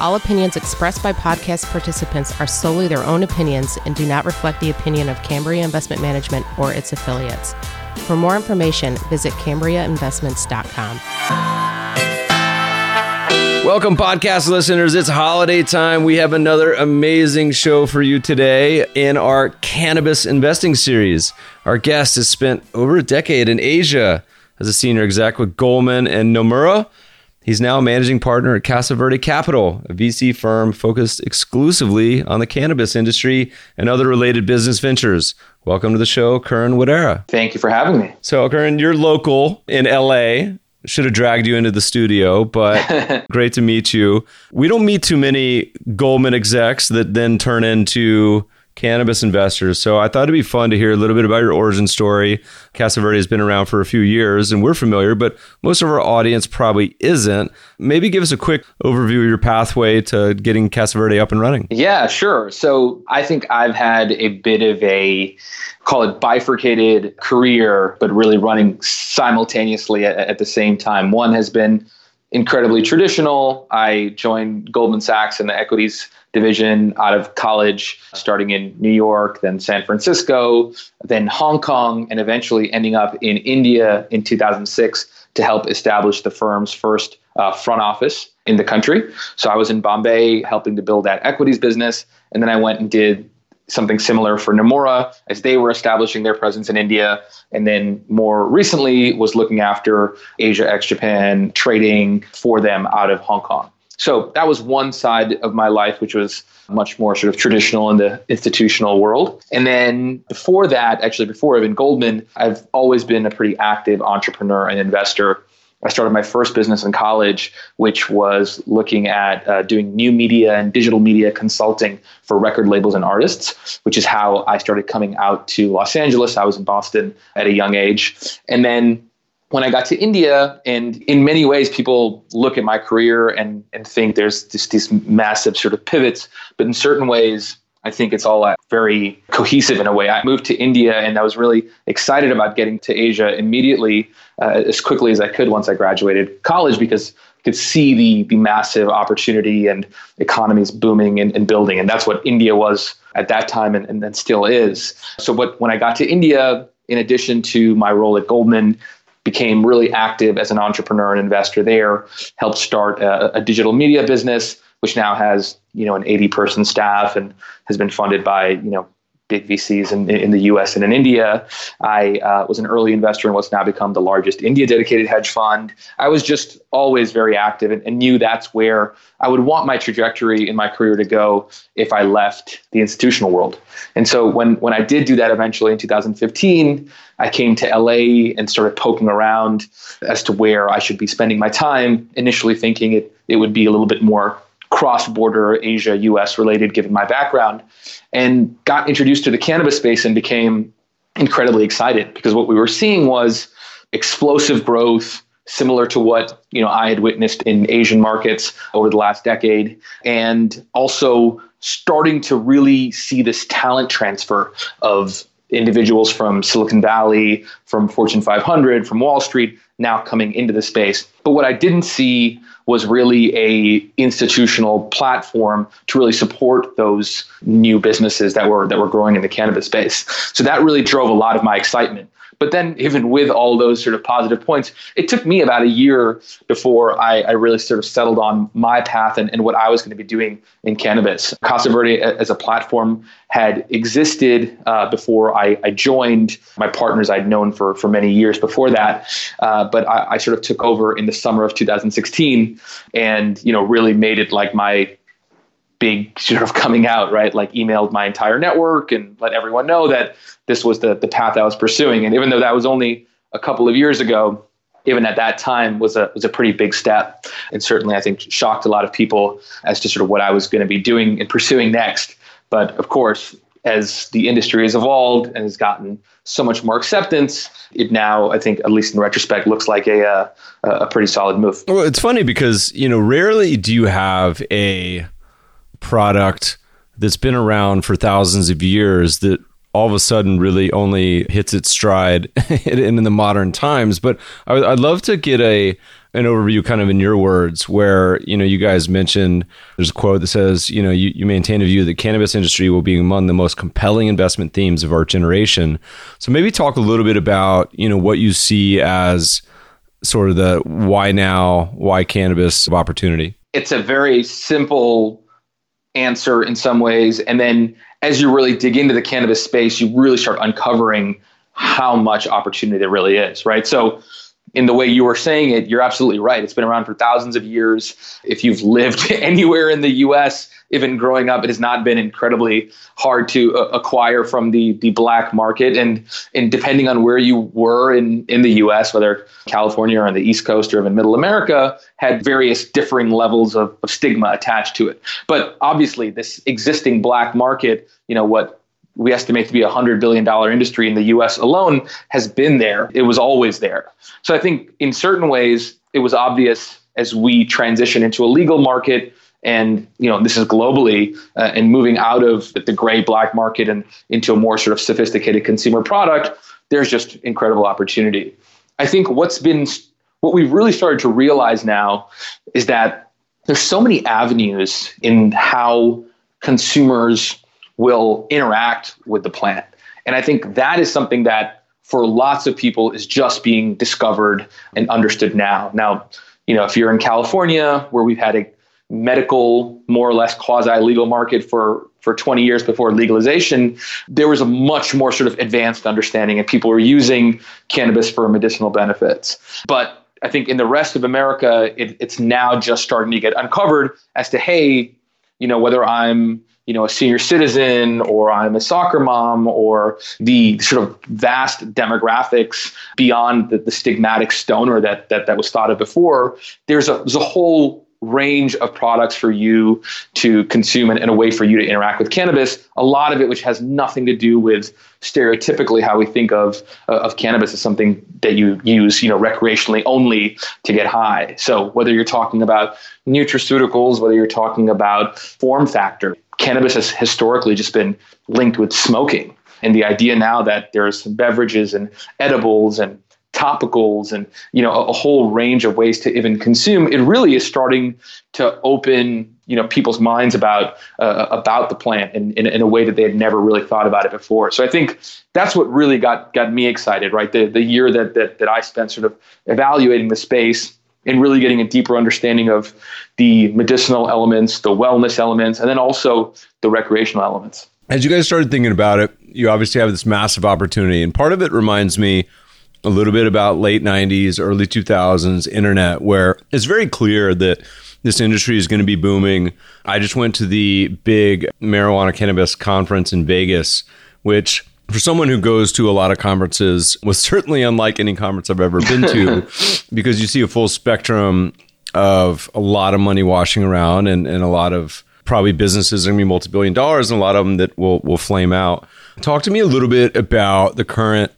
All opinions expressed by podcast participants are solely their own opinions and do not reflect the opinion of Cambria Investment Management or its affiliates. For more information, visit CambriaInvestments.com. Welcome, podcast listeners. It's holiday time. We have another amazing show for you today in our cannabis investing series. Our guest has spent over a decade in Asia as a senior exec with Goldman and Nomura. He's now a managing partner at Casa Verde Capital, a VC firm focused exclusively on the cannabis industry and other related business ventures. Welcome to the show, Karan Wadhera. Thank you for having me. So, Karan, you're local in LA. Should have dragged you into the studio, but great to meet you. We don't meet too many Goldman execs that then turn into cannabis investors. So I thought it'd be fun to hear a little bit about your origin story. Casa Verde has been around for a few years and we're familiar, but most of our audience probably isn't. Maybe give us a quick overview of your pathway to getting Casa Verde up and running. Yeah, sure. So I think I've had a bit of a call it bifurcated career, but really running simultaneously at, at the same time. One has been incredibly traditional. I joined Goldman Sachs in the equities division out of college, starting in New York, then San Francisco, then Hong Kong, and eventually ending up in India in 2006 to help establish the firm's first uh, front office in the country. So I was in Bombay helping to build that equities business. And then I went and did something similar for Nomura as they were establishing their presence in India. And then more recently was looking after Asia ex Japan trading for them out of Hong Kong. So that was one side of my life, which was much more sort of traditional in the institutional world. And then before that, actually before even Goldman, I've always been a pretty active entrepreneur and investor. I started my first business in college, which was looking at uh, doing new media and digital media consulting for record labels and artists, which is how I started coming out to Los Angeles. I was in Boston at a young age. And then when I got to India, and in many ways, people look at my career and, and think there's just these massive sort of pivots. But in certain ways, I think it's all very cohesive in a way. I moved to India and I was really excited about getting to Asia immediately, uh, as quickly as I could once I graduated college, because I could see the, the massive opportunity and economies booming and, and building. And that's what India was at that time and, and, and still is. So, what, when I got to India, in addition to my role at Goldman, became really active as an entrepreneur and investor there, helped start a, a digital media business, which now has, you know, an 80 person staff and has been funded by, you know, big VCs in, in the US and in India. I uh, was an early investor in what's now become the largest India dedicated hedge fund. I was just always very active and, and, knew that's where I would want my trajectory in my career to go if I left the institutional world. And so when, when I did do that eventually in 2015, I came to LA and started poking around as to where I should be spending my time, initially thinking it, it would be a little bit more cross border Asia US related given my background and got introduced to the cannabis space and became incredibly excited because what we were seeing was explosive growth similar to what you know I had witnessed in Asian markets over the last decade and also starting to really see this talent transfer of individuals from Silicon Valley, from Fortune 500, from Wall Street now coming into the space. But what I didn't see was really a institutional platform to really support those new businesses that were that were growing in the cannabis space. So that really drove a lot of my excitement. But then, even with all those sort of positive points, it took me about a year before I, I really sort of settled on my path and, and what I was going to be doing in cannabis. Casa Verde as a platform had existed uh, before I, I, joined. My partners I'd known for, for many years before that, uh, but I, I sort of took over in the summer of 2016 and you know really made it like my big sort of coming out, right? Like emailed my entire network and let everyone know that this was the, the path I was pursuing. And even though that was only a couple of years ago, even at that time was a was a pretty big step and certainly I think shocked a lot of people as to sort of what I was going to be doing and pursuing next. But of course, as the industry has evolved and has gotten so much more acceptance, it now I think at least in retrospect looks like a a, a pretty solid move. Well, it's funny because you know rarely do you have a product that's been around for thousands of years that all of a sudden really only hits its stride in, in the modern times. But I, would love to get a an overview, kind of in your words, where you know you guys mentioned there's a quote that says you know you, you maintain a view that cannabis industry will be among the most compelling investment themes of our generation. So maybe talk a little bit about you know what you see as sort of the why now, why cannabis opportunity. It's a very simple answer in some ways, and then as you really dig into the cannabis space, you really start uncovering how much opportunity there really is, right? So, in the way you were saying it, you're absolutely right. It's been around for thousands of years. If you've lived anywhere in the US, even growing up, it has not been incredibly hard to uh, acquire from the the black market. And and depending on where you were in in the U.S., whether California or on the East Coast or even Middle America, had various differing levels of, of stigma attached to it. But obviously, this existing black market, you know what we estimate to be a $100 billion industry in the US alone has been there. It was always there. So I think in certain ways, it was obvious as we transition into a legal market and you know this is globally uh, and moving out of the gray black market and into a more sort of sophisticated consumer product there's just incredible opportunity i think what's been what we've really started to realize now is that there's so many avenues in how consumers will interact with the plant and i think that is something that for lots of people is just being discovered and understood now now you know if you're in california where we've had a medical, more or less quasi legal market for, for 20 years before legalization, there was a much more sort of advanced understanding, and people were using cannabis for medicinal benefits. But I think in the rest of America, it, it's now just starting to get uncovered as to, hey, you know, whether I'm you know a senior citizen or I'm a soccer mom or the sort of vast demographics beyond the, the stigmatic stoner that, that that was thought of before. There's a there's a whole range of products for you to consume and, and, a way for you to interact with cannabis. A lot of it, which has nothing to do with stereotypically how we think of uh, of cannabis as something that you use, you know, recreationally only to get high. So whether you're talking about nutraceuticals, whether you're talking about form factor, cannabis has historically just been linked with smoking. And the idea now that there's beverages and edibles and topicals and you know a, a, whole range of ways to even consume it really is starting to open you know people's minds about uh, about the plant in, in, in, a way that they had never really thought about it before. So i think that's what really got got me excited right? The the year that that, that i spent sort of evaluating the space and really getting a deeper understanding of the medicinal elements the wellness elements and then also the recreational elements. As you guys started thinking about it you obviously have this massive opportunity and part of it reminds me a little bit about late 90s, early 2000s internet, where it's very clear that this industry is going to be booming. I just went to the big marijuana cannabis conference in Vegas, which for someone who goes to a lot of conferences was certainly unlike any conference I've ever been to because you see a full spectrum of a lot of money washing around and, and a lot of probably businesses are going to be multi-billion dollars and a lot of them that will, will flame out. Talk to me a little bit about the current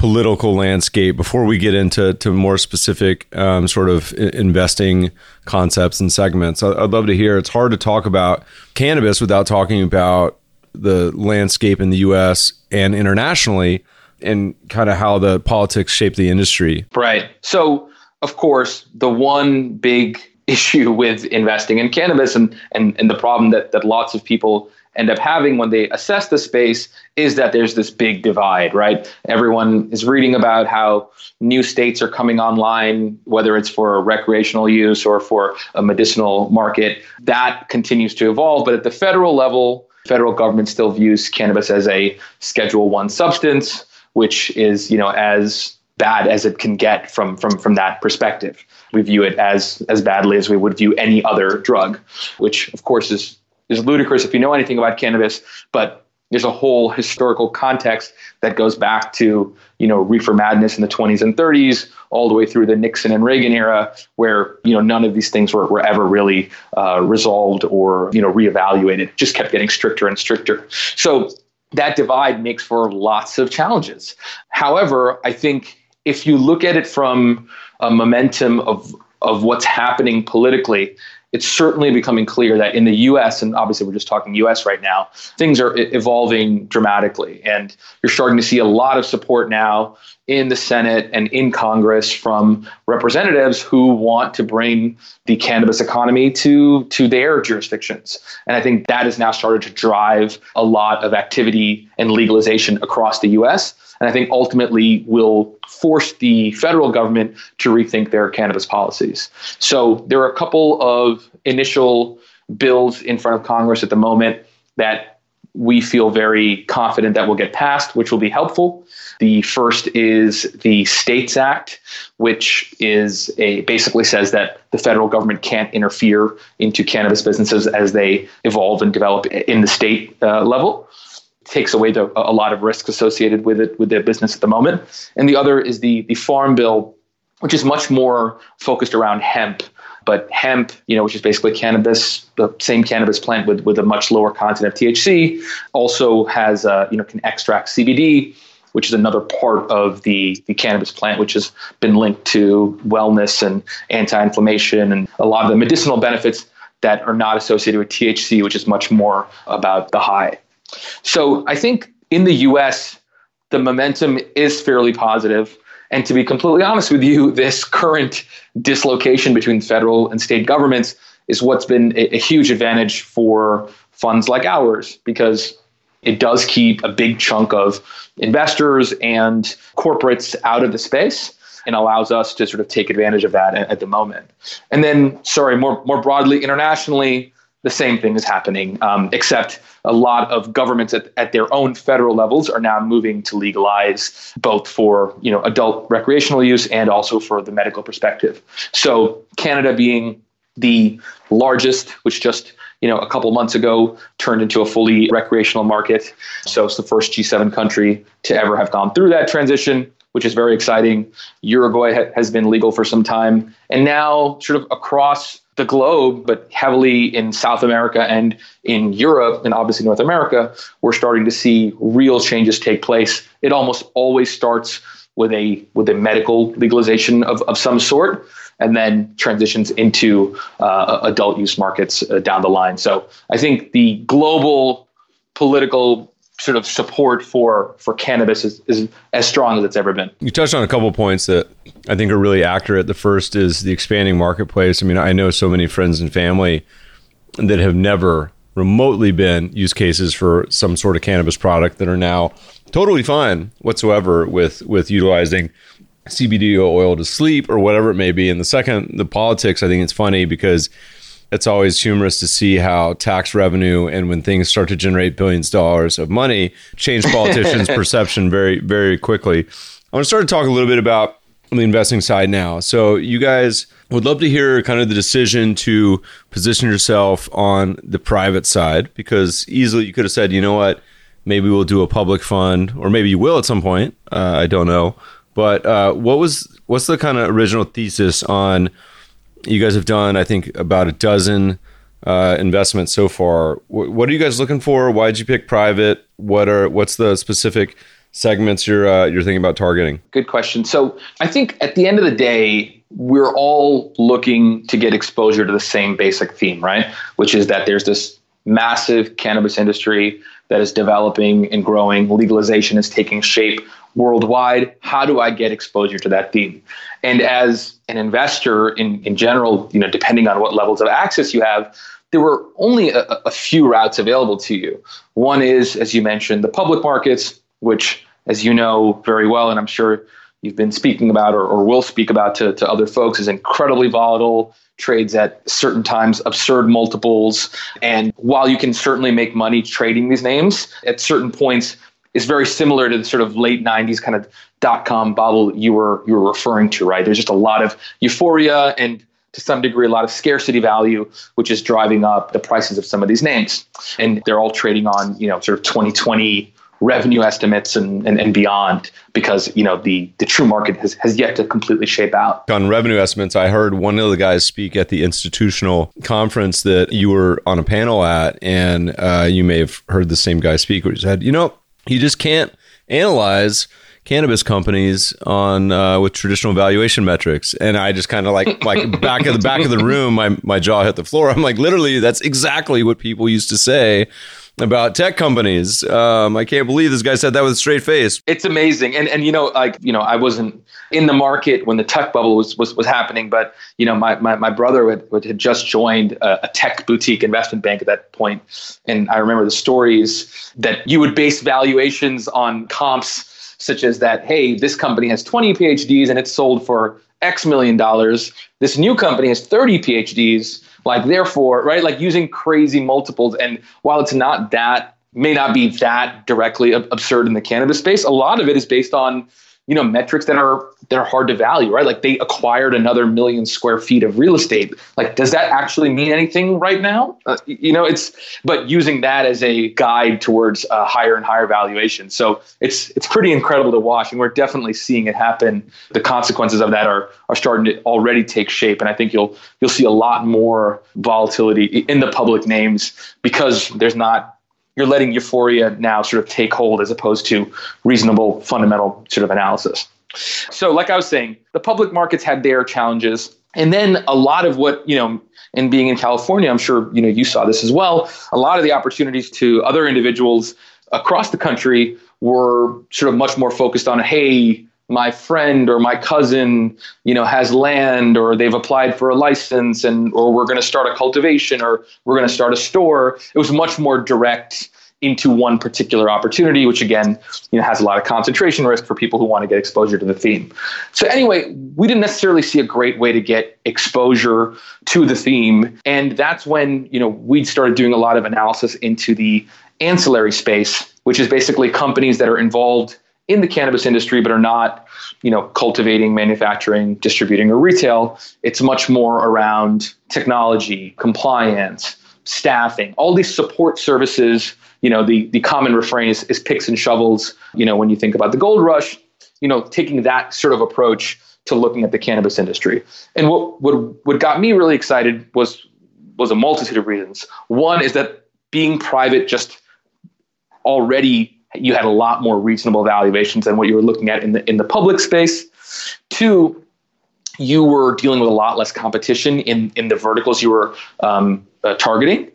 political landscape before we get into to more specific um, sort of investing concepts and segments. I'd love to hear. It's hard to talk about cannabis without talking about the landscape in the U.S. and internationally, and kind of how the politics shape the industry. Right. So, of course, the one big issue with investing in cannabis and, and, and the problem that, that lots of people end up having when they assess the space is that there's this big divide, right? Everyone is reading about how new states are coming online, whether it's for recreational use or for a medicinal market. That continues to evolve. But at the federal level, federal government still views cannabis as a schedule one substance, which is, you know, as bad as it can get from from from that perspective. We view it as as badly as we would view any other drug, which of course is is ludicrous if you know anything about cannabis. But there's a whole historical context that goes back to you know reefer madness in the 20s and 30s all the way through the nixon and reagan era where you know none of these things were, were ever really uh, resolved or you know reevaluated just kept getting stricter and stricter so that divide makes for lots of challenges however i think if you look at it from a momentum of of what's happening politically it's certainly becoming clear that in the US, and obviously we're just talking US right now, things are evolving dramatically. And you're starting to see a lot of support now in the Senate and in Congress from representatives who want to bring the cannabis economy to, to their jurisdictions. And I think that has now started to drive a lot of activity and legalization across the US. And I think ultimately will force the federal government to rethink their cannabis policies. So there are a couple of initial bills in front of Congress at the moment that we feel very confident that will get passed, which will be helpful. The first is the States Act, which is a basically says that the federal government can't interfere into cannabis businesses as they evolve and develop in the state uh, level takes away the, a lot of risks associated with it with their business at the moment. And the other is the the farm bill, which is much more focused around hemp. But hemp, you know, which is basically cannabis, the same cannabis plant with, with a much lower content of THC, also has uh, you know can extract CBD, which is another part of the, the cannabis plant, which has been linked to wellness and anti-inflammation and a lot of the medicinal benefits that are not associated with THC, which is much more about the high. So I think in the US, the momentum is fairly positive. And to be completely honest with you, this current dislocation between federal and state governments is what's been a, a huge advantage for funds like ours because it does keep a big chunk of investors and corporates out of the space and allows us to sort of take advantage of that at, at the moment. And then, sorry, more more broadly internationally, the same thing is happening, um, except a lot of governments at, at their own federal levels are now moving to legalize both for you know adult recreational use and also for the medical perspective. So Canada being the largest, which just you know a couple months ago turned into a fully recreational market. So it's the first G7 country to ever have gone through that transition which is very exciting. Uruguay ha- has been legal for some time. And now, sort of across the globe, but heavily in South America and in Europe and obviously North America, we're starting to see real changes take place. It almost always starts with a with a medical legalization of, of some sort and then transitions into uh, adult use markets uh, down the line. So I think the global political sort of support for for cannabis is, is as strong as it's ever been. You touched on a couple points that I think are really accurate. The first is the expanding marketplace. I mean, I know so many friends and family that have never remotely been use cases for some sort of cannabis product that are now totally fine whatsoever with with utilizing CBD oil to sleep or whatever it may be. And the second, the politics, I think it's funny because it's always humorous to see how tax revenue and when things start to generate billions of dollars of money change politicians' perception very, very quickly. I want to start to talk a little bit about the investing side now. So, you guys would love to hear kind of the decision to position yourself on the private side because easily you could have said, you know what, maybe we'll do a public fund, or maybe you will at some point. Uh, I don't know. But uh, what was what's the kind of original thesis on you guys have done, I think, about a dozen uh, investments so far. W- what are you guys looking for? Why did you pick private? What are what's the specific segments you're uh, you're thinking about targeting? Good question. So I think at the end of the day, we're all looking to get exposure to the same basic theme, right? Which is that there's this massive cannabis industry that is developing and growing. Legalization is taking shape worldwide. How do I get exposure to that theme? And as an investor in, in general, you know, depending on what levels of access you have, there were only a, a few routes available to you. One is, as you mentioned, the public markets, which, as you know very well, and I'm sure you've been speaking about or, or will speak about to, to other folks, is incredibly volatile, trades at certain times absurd multiples. And while you can certainly make money trading these names, at certain points, is very similar to the sort of late 90s kind of dot com bubble you were you were referring to, right? There's just a lot of euphoria and to some degree a lot of scarcity value, which is driving up the prices of some of these names. And they're all trading on, you know, sort of 2020 revenue estimates and, and, and beyond because you know the the true market has, has yet to completely shape out on revenue estimates i heard one of the guys speak at the institutional conference that you were on a panel at and uh, you may have heard the same guy speak where he said you know you just can't analyze cannabis companies on uh, with traditional valuation metrics. And i just kind of like like back of the back of the room my, my jaw hit the floor. I'm like literally that's exactly what people used to say about tech companies. Um, I can't believe this guy said that with a straight face. It's amazing, and and you know, like you know, I wasn't in the market when the tech bubble was was, was happening, but you know, my my, my brother had, had just joined a, a tech boutique investment bank at that point, and I remember the stories that you would base valuations on comps such as that. Hey, this company has 20 PhDs and it's sold for X million dollars. This new company has 30 PhDs like, therefore, right, like using crazy multiples. And while it's not that, may not be that directly absurd in the cannabis space, a lot of it is based on you know metrics that are that are hard to value right? Like they acquired another million square feet of real estate. Like does that actually mean anything right now? Uh, you know it's but using that as a guide towards uh, higher and higher valuation. So it's it's pretty incredible to watch and we're definitely seeing it happen. The consequences of that are are starting to already take shape and i think you'll you'll see a lot more volatility in the public names because there's not you're letting euphoria now sort of take hold as opposed to reasonable fundamental sort of analysis. So, like I was saying, the public markets had their challenges. And then a lot of what, you know, and being in California, I'm sure, you know, you saw this as well. A lot of the opportunities to other individuals across the country were sort of much more focused on, hey, my friend or my cousin, you know, has land or they've applied for a license and or we're going to start a cultivation or we're going to start a store. It was much more direct into one particular opportunity, which again, you know, has a lot of concentration risk for people who want to get exposure to the theme. So anyway, we didn't necessarily see a great way to get exposure to the theme, and that's when you know we started doing a lot of analysis into the ancillary space, which is basically companies that are involved in the cannabis industry but are not you know cultivating manufacturing distributing or retail it's much more around technology compliance staffing. All these support services you know the the common refrain is, is picks and shovels you know when you think about the gold rush you know taking that sort of approach to looking at the cannabis industry. And what what what got me really excited was was a multitude of reasons. One is that being private just already you had a lot more reasonable valuations than what you were looking at in the in the public space. Two, you were dealing with a lot less competition in in the verticals you were um, uh, targeting.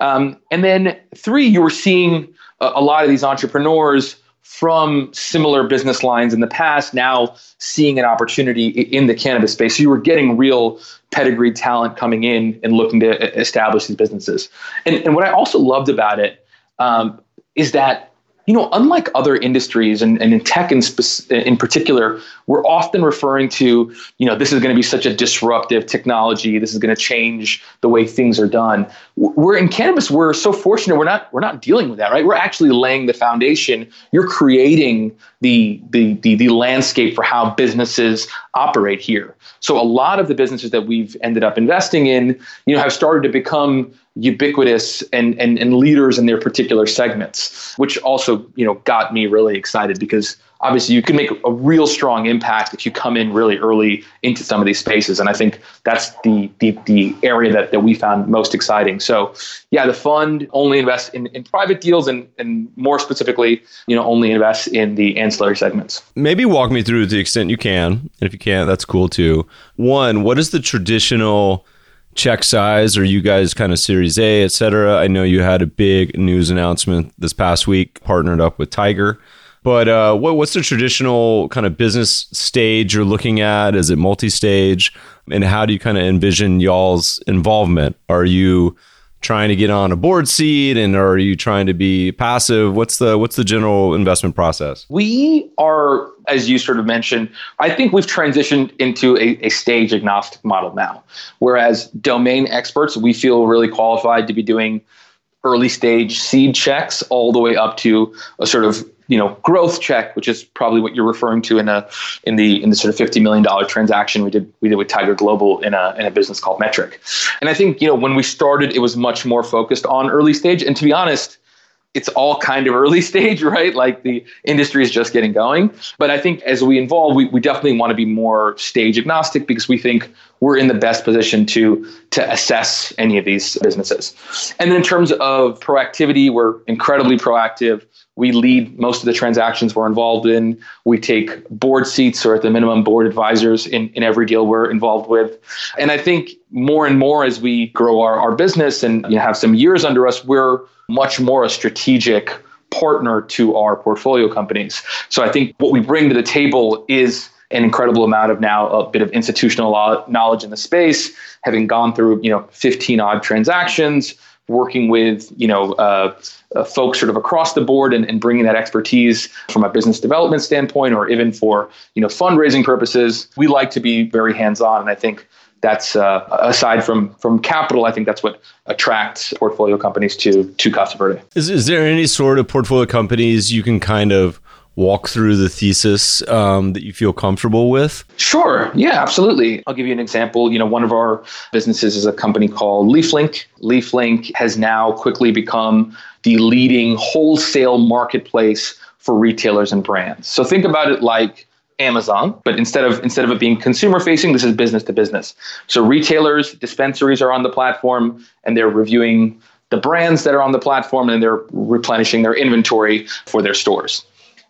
Um, and then three, you were seeing a, a lot of these entrepreneurs from similar business lines in the past now seeing an opportunity in the cannabis space. So you were getting real pedigreed talent coming in and looking to establish these businesses. And, and what I also loved about it um, is that you know, unlike other industries and, and in tech in, spe- in particular, we're often referring to, you know, this is going to be such a disruptive technology. This is going to change the way things are done. We're in cannabis. We're so fortunate. We're not. We're not dealing with that, right? We're actually laying the foundation. You're creating the the the, the landscape for how businesses operate here. So a lot of the businesses that we've ended up investing in, you know, have started to become ubiquitous and, and, and leaders in their particular segments, which also, you know, got me really excited because obviously you can make a real strong impact if you come in really early into some of these spaces. And I think that's the the, the area that, that we found most exciting. So yeah, the fund only invests in, in private deals and, and more specifically, you know, only invests in the ancillary segments. Maybe walk me through to the extent you can. And if you can't, that's cool too. One, what is the traditional check size? Are you guys kind of Series A, et cetera? I know you had a big news announcement this past week, partnered up with Tiger. But uh, what, what's the traditional kind of business stage you're looking at? Is it multi-stage? And how do you kind of envision y'all's involvement? Are you trying to get on a board seat and are you trying to be passive what's the what's the general investment process we are as you sort of mentioned i think we've transitioned into a, a stage agnostic model now whereas domain experts we feel really qualified to be doing early stage seed checks all the way up to a sort of you know growth check, which is probably what you're referring to in a in the in the sort of fifty million dollar transaction we did we did with Tiger Global in a in a business called Metric. And I think you know when we started, it was much more focused on early stage. And to be honest, it's all kind of early stage, right? Like the industry is just getting going. But I think as we evolve, we, we definitely want to be more stage agnostic because we think we're in the best position to to assess any of these businesses. And then in terms of proactivity, we're incredibly proactive. We lead most of the transactions we're involved in. We take board seats or at the minimum board advisors in, in every deal we're involved with. And I think more and more as we grow our, our business and you know, have some years under us, we're much more a strategic partner to our portfolio companies. So I think what we bring to the table is an incredible amount of now a bit of institutional knowledge in the space, having gone through you know 15 odd transactions, working with you know uh, uh, folks sort of across the board and, and bringing that expertise from a business development standpoint or even for you know fundraising purposes. We like to be very hands on, and I think that's uh, aside from from capital. I think that's what attracts portfolio companies to to Casa Verde. Is is there any sort of portfolio companies you can kind of walk through the thesis um, that you feel comfortable with? Sure. Yeah, absolutely. I'll give you an example. You know, one of our businesses is a company called LeafLink. LeafLink has now quickly become the leading wholesale marketplace for retailers and brands. So think about it like Amazon, but instead of instead of it being consumer facing, this is business to business. So retailers, dispensaries are on the platform and they're reviewing the brands that are on the platform and they're replenishing their inventory for their stores.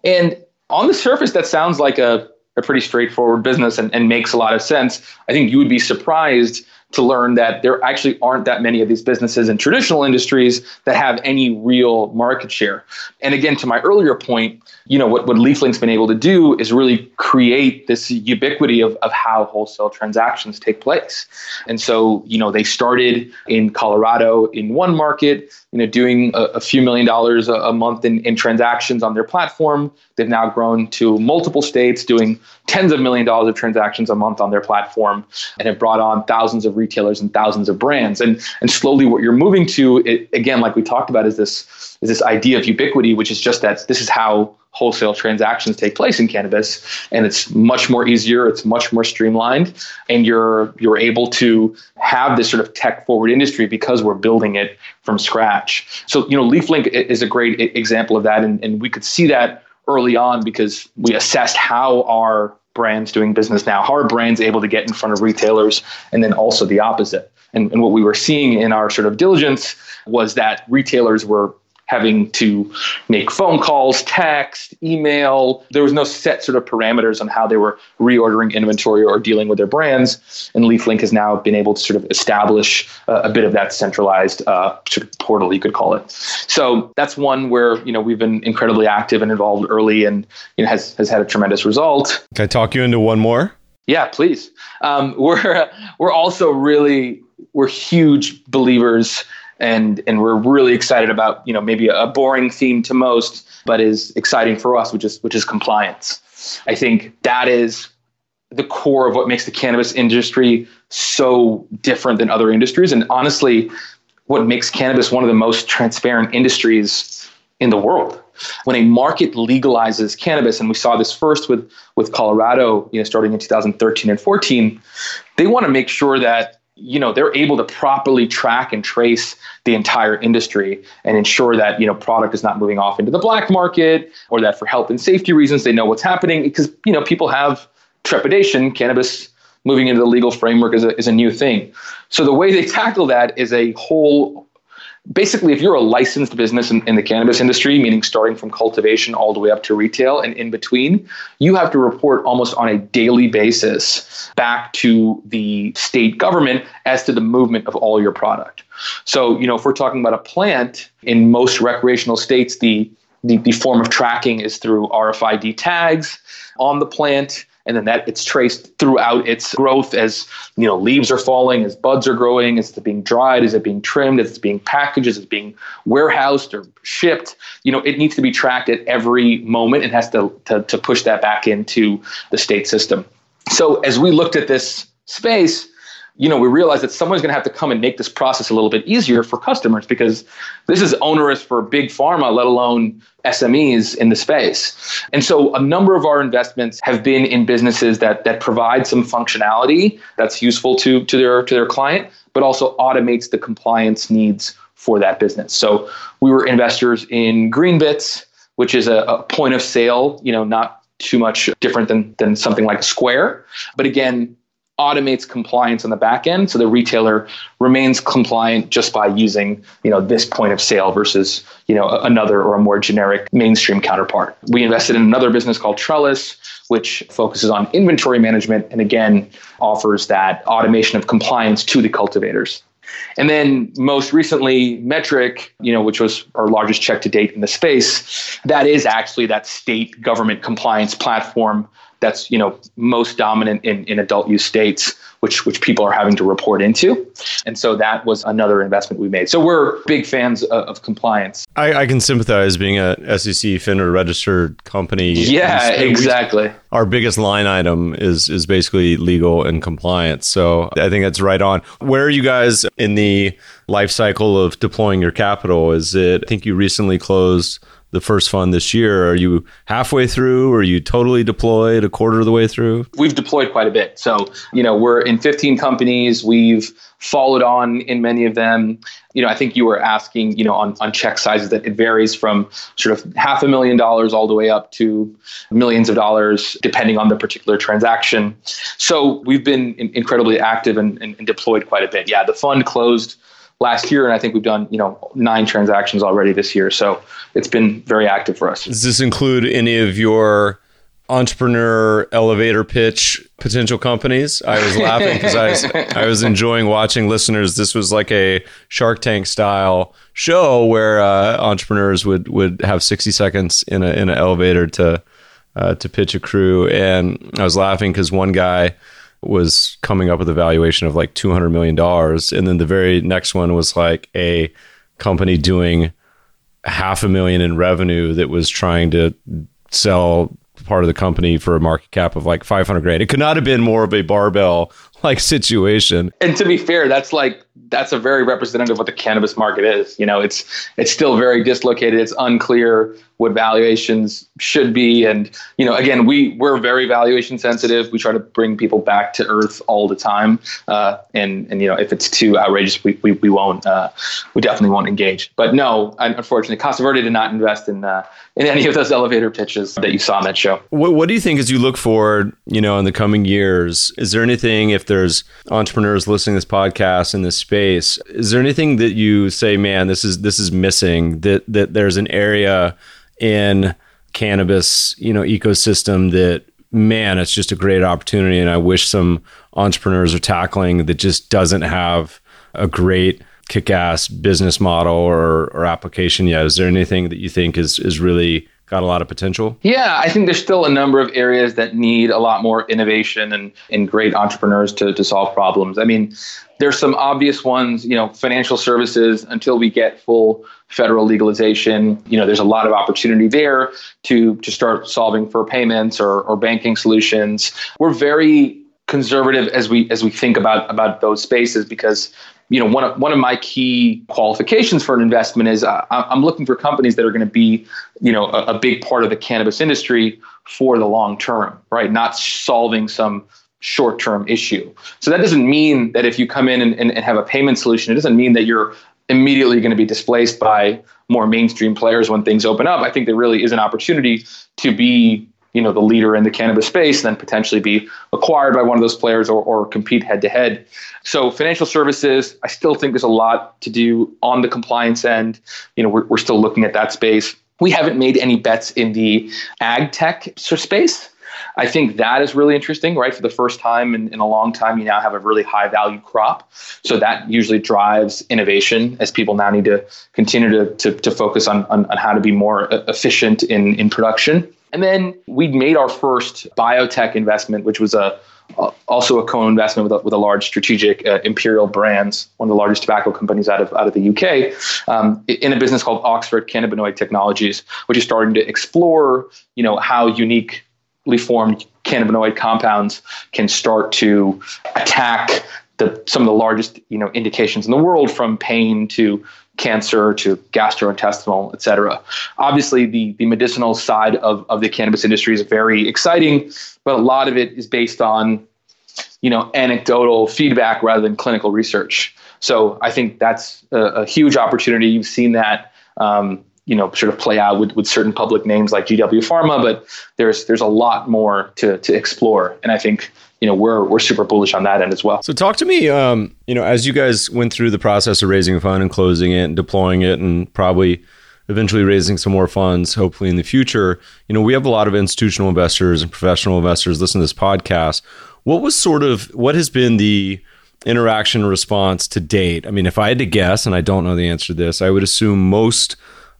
And on the surface, that sounds like a, a pretty straightforward business and, and makes a lot of sense. I think you would be surprised to learn that there actually aren't that many of these businesses in traditional industries that have any real market share. And again, to my earlier point, you know, what, what LeafLink's been able to do is really create this ubiquity of, of how wholesale transactions take place. And so, you know, they started in Colorado in one market, you know, doing a, a few million dollars a, a month in, in transactions on their platform. They've now grown to multiple states, doing tens of million dollars of transactions a month on their platform, and have brought on thousands of retailers and thousands of brands. And and slowly, what you're moving to, it, again, like we talked about, is this is this idea of ubiquity, which is just that this is how wholesale transactions take place in cannabis and it's much more easier it's much more streamlined and you're you're able to have this sort of tech forward industry because we're building it from scratch. So you know leaflink is a great example of that and, and we could see that early on because we assessed how our brands doing business now how are brands able to get in front of retailers and then also the opposite. And, and what we were seeing in our sort of diligence was that retailers were having to make phone calls, text, email. There was no set sort of parameters on how they were reordering inventory or dealing with their brands. And LeafLink has now been able to sort of establish uh, a bit of that centralized uh, sort of portal, you could call it. So that's one where you know we've been incredibly active and involved early, and you know has has had a tremendous result. Can I talk you into one more? Yeah, please. Um, we're we're also really we're huge believers and and we're really excited about you know maybe a boring theme to most but is exciting for us which is which is compliance. I think that is the core of what makes the cannabis industry so different than other industries. And honestly what makes cannabis one of the most transparent industries in the world. When a market legalizes cannabis and we saw this first with with colorado you know starting in 2013 and 14 they want to make sure that you know they're able to properly track and trace the entire industry and ensure that you know product is not moving off into the black market or that for health and safety reasons they know what's happening. Because you know people have trepidation. Cannabis moving into the legal framework is a, is a new thing. So the way they tackle that is a whole basically, if you're a licensed business in, in, the cannabis industry, meaning starting from cultivation all the way up to retail and in between, you have to report almost on a daily basis back to the state government as to the movement of all your product. So, you know, if we're talking about a plant in most recreational states, the the, the form of tracking is through RFID tags on the plant and then that it's traced throughout its growth as you know leaves are falling as buds are growing is it being dried is it being trimmed is it being packaged is it being warehoused or shipped? You know it needs to be tracked at every moment and has to, to, to push that back into the state system. So as we looked at this space you know, we realized that someone's going to have to come and make this process a little bit easier for customers because this is onerous for big pharma, let alone SMEs in the space. And so a number of our investments have been in businesses that that provide some functionality that's useful to to their to their client, but also automates the compliance needs for that business. So we were investors in Greenbits, which is a, a point of sale, you know, not too much different than than something like Square, but again automates compliance on the back end so the retailer remains compliant just by using you know this point of sale versus you know another or a more generic mainstream counterpart. We invested in another business called trellis which focuses on inventory management and again offers that automation of compliance to the cultivators. And then most recently, Metric, you know, which was our largest check to date in the space, that is actually that state government compliance platform that's you know most dominant in, in adult use states which which people are having to report into. And so that was another investment we made. So we're big fans of, of compliance. I, I, can sympathize being a sec finra registered company. Yeah exactly we, our biggest line item is is basically legal and compliance. So i think that's right on. Where are you guys in the life cycle of deploying your capital? Is it i think you recently closed the first fund this year. Are you halfway through? Are you totally deployed a quarter of the way through? We've deployed quite a bit. So, you know, we're in 15 companies. We've followed on in many of them. You know, I think you were asking, you know, on, on check sizes that it varies from sort of half a million dollars all the way up to millions of dollars, depending on the particular transaction. So we've been in, incredibly active and, and, and deployed quite a bit. Yeah, the fund closed last year, and I think we've done you know nine transactions already this year. So it's been very active for us. Does this include any of your entrepreneur elevator pitch potential companies? I was laughing because I was, I was enjoying watching listeners. This was like a Shark Tank style show where uh, entrepreneurs would would have sixty seconds in a in an elevator to uh, to pitch a crew, and I was laughing because one guy was coming up with a valuation of like $200 million. And then the very next one was like a company doing half a million in revenue that was trying to sell part of the company for a market cap of like 500 grand. It could not have been more of a barbell like situation. And to be fair, that's like that's a very representative of what the cannabis market is. You know, it's it's still very dislocated. It's unclear what valuations should be, and you know, again, we we're very valuation sensitive. We try to bring people back to earth all the time, uh, and and you know, if it's too outrageous, we we, we won't uh, we definitely won't engage. But no, unfortunately, Casa Verde did not invest in uh, in any of those elevator pitches that you saw in that show. What, what do you think as you look forward, you know, in the coming years? Is there anything if there's entrepreneurs listening to this podcast in this space, is there anything that you say, man, this is this is missing? That that there's an area in cannabis, you know, ecosystem that man, it's just a great opportunity, and I wish some entrepreneurs are tackling that just doesn't have a great kick-ass business model or, or application yet. Is there anything that you think is is really got a lot of potential? Yeah, I think there's still a number of areas that need a lot more innovation and, and great entrepreneurs to, to solve problems. I mean, there's some obvious ones, you know, financial services until we get full federal legalization, you know, there's a lot of opportunity there to to start solving for payments or, or banking solutions. We're very conservative as we as we think about about those spaces because you know, one of one of my key qualifications for an investment is uh, I'm looking for companies that are going to be, you know, a, a, big part of the cannabis industry for the long term, right? Not solving some short term issue. So that doesn't mean that if you come in and, and, and have a payment solution, it doesn't mean that you're immediately going to be displaced by more mainstream players when things open up. I think there really is an opportunity to be you know the leader in the cannabis space, then potentially be acquired by one of those players or, or compete head to head. So financial services, I still think there's a lot to do on the compliance end. You know, we're, we're still looking at that space. We haven't made any bets in the ag tech space. I think that is really interesting, right? For the first time in, in, a long time, you now have a really high value crop. So that usually drives innovation as people now need to continue to, to, to focus on, on, on, how to be more efficient in, in production. And then we made our first biotech investment, which was a also a co-investment with a, with a large strategic uh, Imperial Brands, one of the largest tobacco companies out of out of the UK, um, in a business called Oxford Cannabinoid Technologies, which is starting to explore, you know, how uniquely formed cannabinoid compounds can start to attack the some of the largest you know indications in the world, from pain to cancer to gastrointestinal, et cetera. Obviously, the, the medicinal side of, of the cannabis industry is very exciting, but a lot of it is based on you know anecdotal feedback rather than clinical research. So I think that's a, a huge opportunity. You've seen that um, you know sort of play out with, with certain public names like GW Pharma, but there's there's a lot more to to explore, and I think you know we're we're super bullish on that end as well. So talk to me, um, you know, as you guys went through the process of raising a fund and closing it and deploying it, and probably eventually raising some more funds, hopefully in the future. You know, we have a lot of institutional investors and professional investors listen to this podcast. What was sort of what has been the interaction response to date? I mean, if I had to guess, and I don't know the answer to this, I would assume most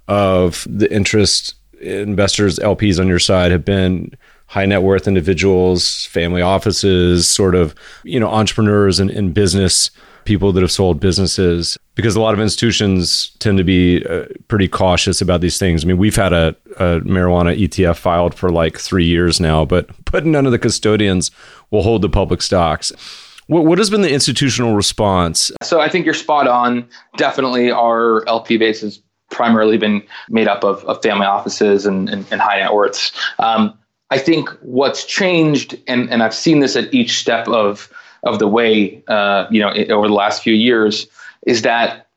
of the interest investors, LPs on your side have been high net worth individuals, family offices, sort of, you know, entrepreneurs and, and business people that have sold businesses because a lot of institutions tend to be uh, pretty cautious about these things. I mean, we've had a, a, marijuana ETF filed for like three years now, but but none of the custodians will hold the public stocks. What, what has been the institutional response? So I think you're spot on. Definitely, our LP base has primarily been made up of, of family offices and, and, and high net worths. Um, I think what's changed, and, and I've seen this at each step of of the way, uh, you know, over the last few years, is that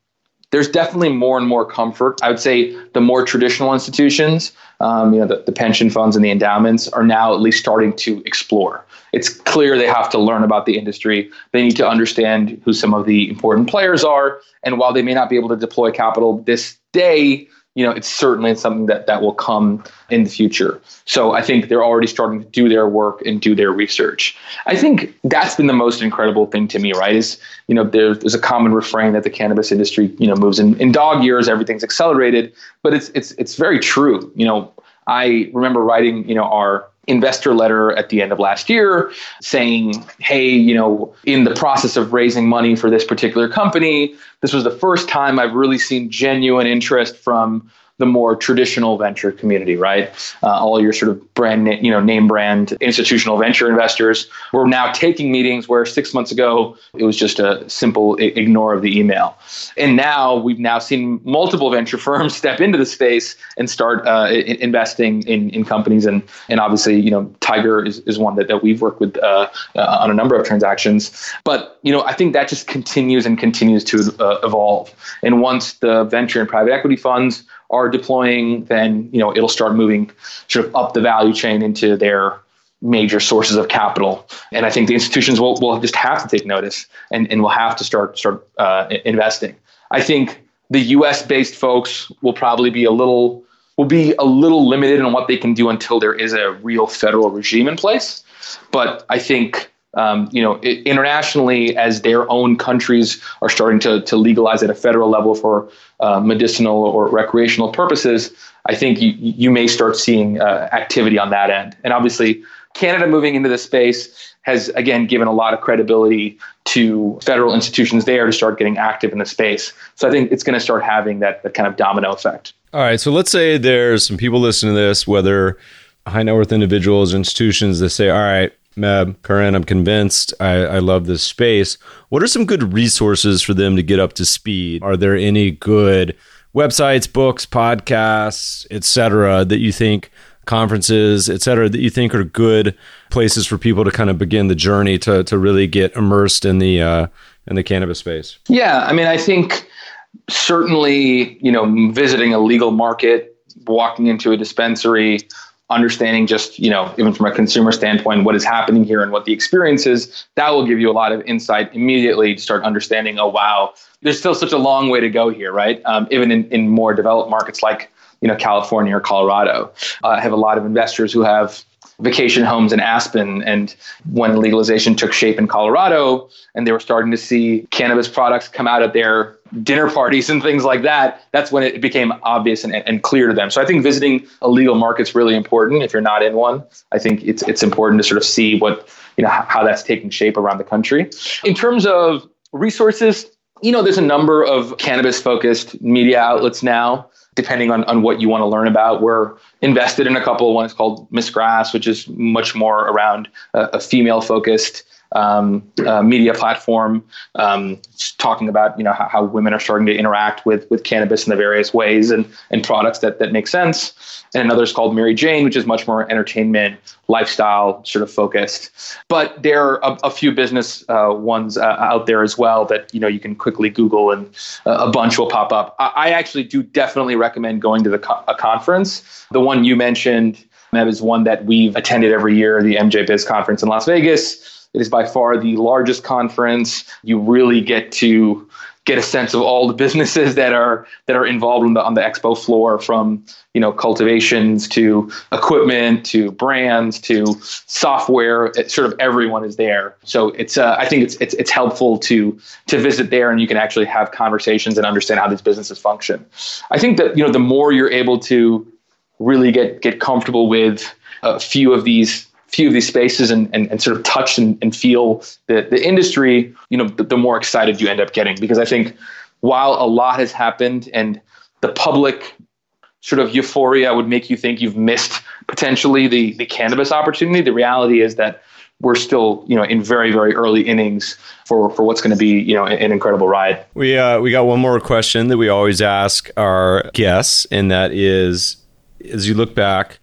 there's definitely more and more comfort. I would say the more traditional institutions, um, you know, the, the pension funds and the endowments are now at least starting to explore. It's clear they have to learn about the industry. They need to understand who some of the important players are. And while they may not be able to deploy capital this day, you know, it's certainly something that, that will come in the future. So I think they're already starting to do their work and do their research. I think that's been the most incredible thing to me, right? Is, you know, there's, there's a common refrain that the cannabis industry, you know, moves in, in dog years, everything's accelerated, but it's, it's, it's very true. You know, I remember writing, you know, our investor letter at the end of last year saying, hey, you know, in the process of raising money for this particular company, this was the first time I've really seen genuine interest from the more traditional venture community, right? Uh, all your sort of brand, you know, name brand institutional venture investors. We're now taking meetings where six months ago it was just a simple ignore of the email, and now we've now seen multiple venture firms step into the space and start uh, investing in, in companies, and and obviously, you know, Tiger is, is one that, that we've worked with uh, uh on a number of transactions. But you know, I think that just continues and continues to uh, evolve, and once the venture and private equity funds are deploying, then you know it'll start moving sort of up the value chain into their major sources of capital. And I think the institutions will, will just have to take notice and, and will have to start start uh, investing. I think the U.S. based folks will probably be a little will be a little limited in what they can do until there is a real federal regime in place. But I think um, you know, internationally, as their own countries are starting to, to legalize at a federal level for uh, medicinal or recreational purposes, I think you, you may start seeing uh, activity on that end. And obviously, Canada moving into this space has, again, given a lot of credibility to federal institutions there to start getting active in the space. So I think it's going to start having that, that kind of domino effect. All right. So let's say there's some people listening to this, whether high net worth individuals, or institutions that say, all right, Meb, Karan, I'm convinced. I, I love this space. What are some good resources for them to get up to speed? Are there any good websites, books, podcasts, etc., that you think conferences, etc., that you think are good places for people to kind of begin the journey to to really get immersed in the uh, in the cannabis space? Yeah, I mean, I think certainly, you know, visiting a legal market, walking into a dispensary, understanding just you know even from a consumer standpoint what is happening here and what the experience is that will give you a lot of insight immediately to start understanding oh wow there's still such a long way to go here right? Um, even in, in more developed markets like you know california or colorado. Uh, i have a lot of investors who have vacation homes in Aspen. And when legalization took shape in Colorado and they were starting to see cannabis products come out at their dinner parties and things like that, that's when it became obvious and, and clear to them. So I think visiting a legal market's really important. If you're not in one, I think it's it's important to sort of see what you know how that's taking shape around the country. In terms of resources, you know, there's a number of cannabis focused media outlets now depending on, on what you want to learn about. We're invested in a couple. One is called Miss Grass, which is much more around a, a female focused um, uh, media platform, um, talking about you know how, how, women are starting to interact with with cannabis in the various ways and and products that that make sense. And another is called Merry Jane, which is much more entertainment, lifestyle sort of focused. But there are a, a few business uh, ones uh, out there as well that you know you can quickly Google and uh, a bunch will pop up. I, I, actually do definitely recommend going to the co- a conference. The one you mentioned. That is one that we've attended every year, the MJ Biz conference in Las Vegas. It is by far the largest conference. You really get to get a sense of all the businesses that are that are involved on the on the expo floor from you know cultivations to equipment to brands to software. It, sort of everyone is there. So it's uh, i think it's, it's it's helpful to to visit there and you can actually have conversations and understand how these businesses function. I think that you know the more you're able to really get get comfortable with a few of these few of these spaces and, and, and sort of touch and, and feel the, the industry, you know, the, the more excited you end up getting. Because I think while a lot has happened and the public sort of euphoria would make you think you've missed potentially the, the cannabis opportunity, the reality is that we're still, you know, in very, very early innings for, for what's going to be, you know, an incredible ride. We uh, we got one more question that we always ask our guests, and that is, as you look back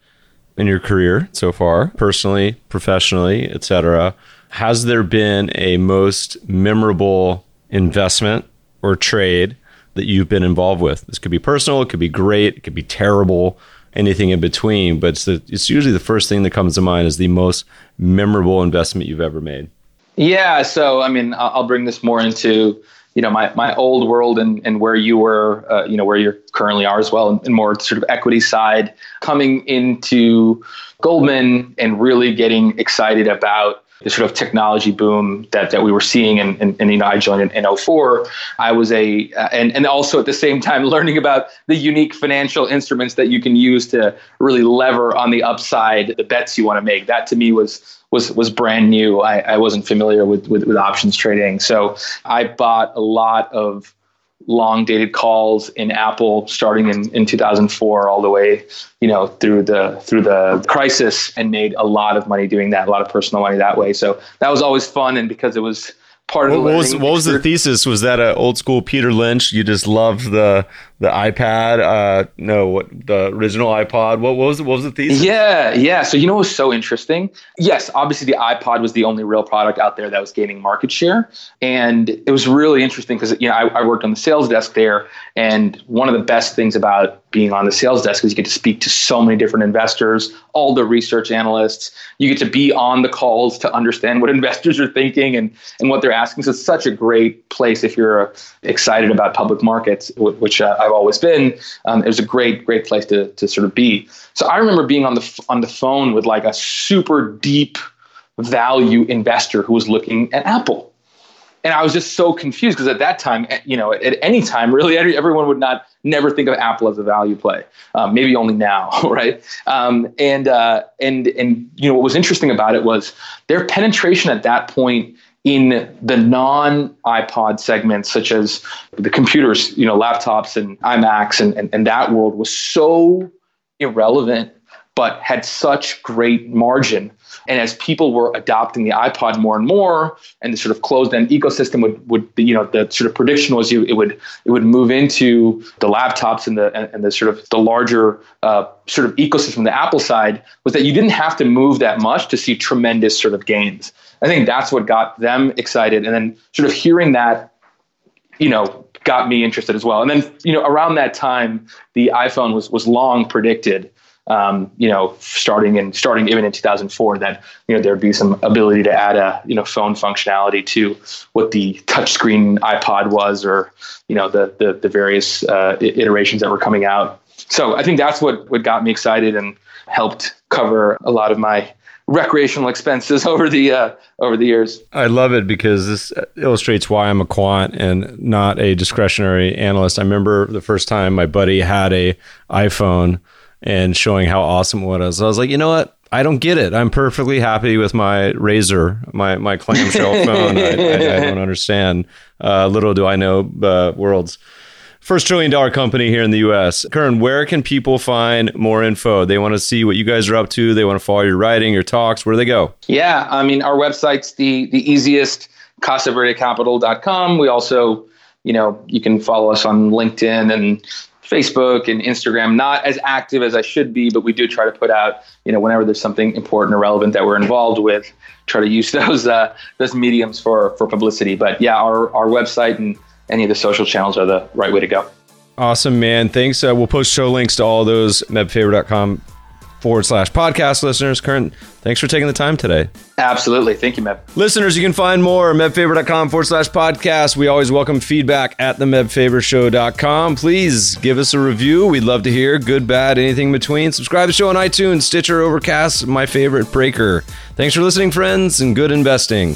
in your career so far, personally, professionally, etc. Has there been a most memorable investment or trade that you've been involved with? This could be personal, it could be great, it could be terrible, anything in between. But it's, the, it's usually the first thing that comes to mind is the most memorable investment you've ever made. Yeah. So, I mean, I'll bring this more into you know my my old world and and where you were uh, you know where you currently are as well and, and, more sort of equity side coming into Goldman and really getting excited about the sort of technology boom that, that we were seeing and, and, and you know I joined in, in 04 I was a uh, and and also at the same time learning about the unique financial instruments that you can use to really lever on the upside the bets you want to make. That to me was was was brand new. I, I wasn't familiar with, with, with options trading, so I bought a lot of long dated calls in Apple starting in, in 2004 all the way you know through the through the crisis and made a lot of money doing that a lot of personal money that way. So that was always fun. And because it was part of what, was what was the thesis? Was that a old school Peter Lynch? You just loved the the iPad. Uh, no, what the original iPod? What, what was what was the thesis? Yeah, yeah. So you know what was so interesting? Yes, obviously the iPod was the only real product out there that was gaining market share, and it was really interesting because you know I, I worked on the sales desk there, and one of the best things about being on the sales desk is you get to speak to so many different investors, all the research analysts. You get to be on the calls to understand what investors are thinking and and what they're asking. So it's such a great place if you're excited about public markets, which uh, I've always been. Um, it was a great, great place to to sort of be. So I remember being on the on the phone with like a super deep value investor who was looking at Apple, and I was just so confused because at that time, you know, at, any time, really, everyone would not never think of Apple as a value play. Um, maybe only now, right? Um, and uh, and and you know what was interesting about it was their penetration at that point in the non iPod segments, such as the computers, you know, laptops and iMacs and, and, and that world was so irrelevant, but had such great margin. And as people were adopting the iPod more and more, and the sort of closed-end ecosystem would, would you know, the sort of prediction was you it would it would move into the laptops and the and, the sort of the larger uh, sort of ecosystem. The Apple side was that you didn't have to move that much to see tremendous sort of gains. I think that's what got them excited. And then sort of hearing that, you know, got me interested as well. And then, you know, around that time, the iPhone was was long predicted. Um, you know, starting in starting even in 2004, that you know there'd be some ability to add a you know phone functionality to what the touchscreen iPod was, or you know the the, the various uh, iterations that were coming out. So I think that's what what got me excited and helped cover a lot of my recreational expenses over the uh, over the years. I love it because this illustrates why I'm a quant and not a discretionary analyst. I remember the first time my buddy had a iPhone and showing how awesome it was. I was like, you know what? I don't get it. I'm perfectly happy with my Razr, my my clamshell phone. I, I, I, don't understand. Uh, little do I know uh, worlds first trillion dollar company here in the US. Karan, where can people find more info? They want to see what you guys are up to. They want to follow your writing, your talks. Where do they go? Yeah, I mean, our website's the, the easiest, casaverdecapital.com. We also, you know, you can follow us on LinkedIn and Facebook and Instagram. Not as active as I should be, but we do try to put out, you know, whenever there's something important or relevant that we're involved with, try to use those uh, those mediums for for publicity. But yeah, our our website and any of the social channels are the right way to go. Awesome, man. Thanks. Uh, we'll post show links to all those mebfaber.com forward slash podcast listeners. Karan, thanks for taking the time today. Absolutely. Thank you, Meb. Listeners, you can find more at mebfaber.com forward slash podcast. We always welcome feedback at the mebfabershow.com. Please give us a review. We'd love to hear good, bad, anything in between. Subscribe to the show on iTunes, Stitcher, Overcast, my favorite breaker. Thanks for listening, friends, and good investing.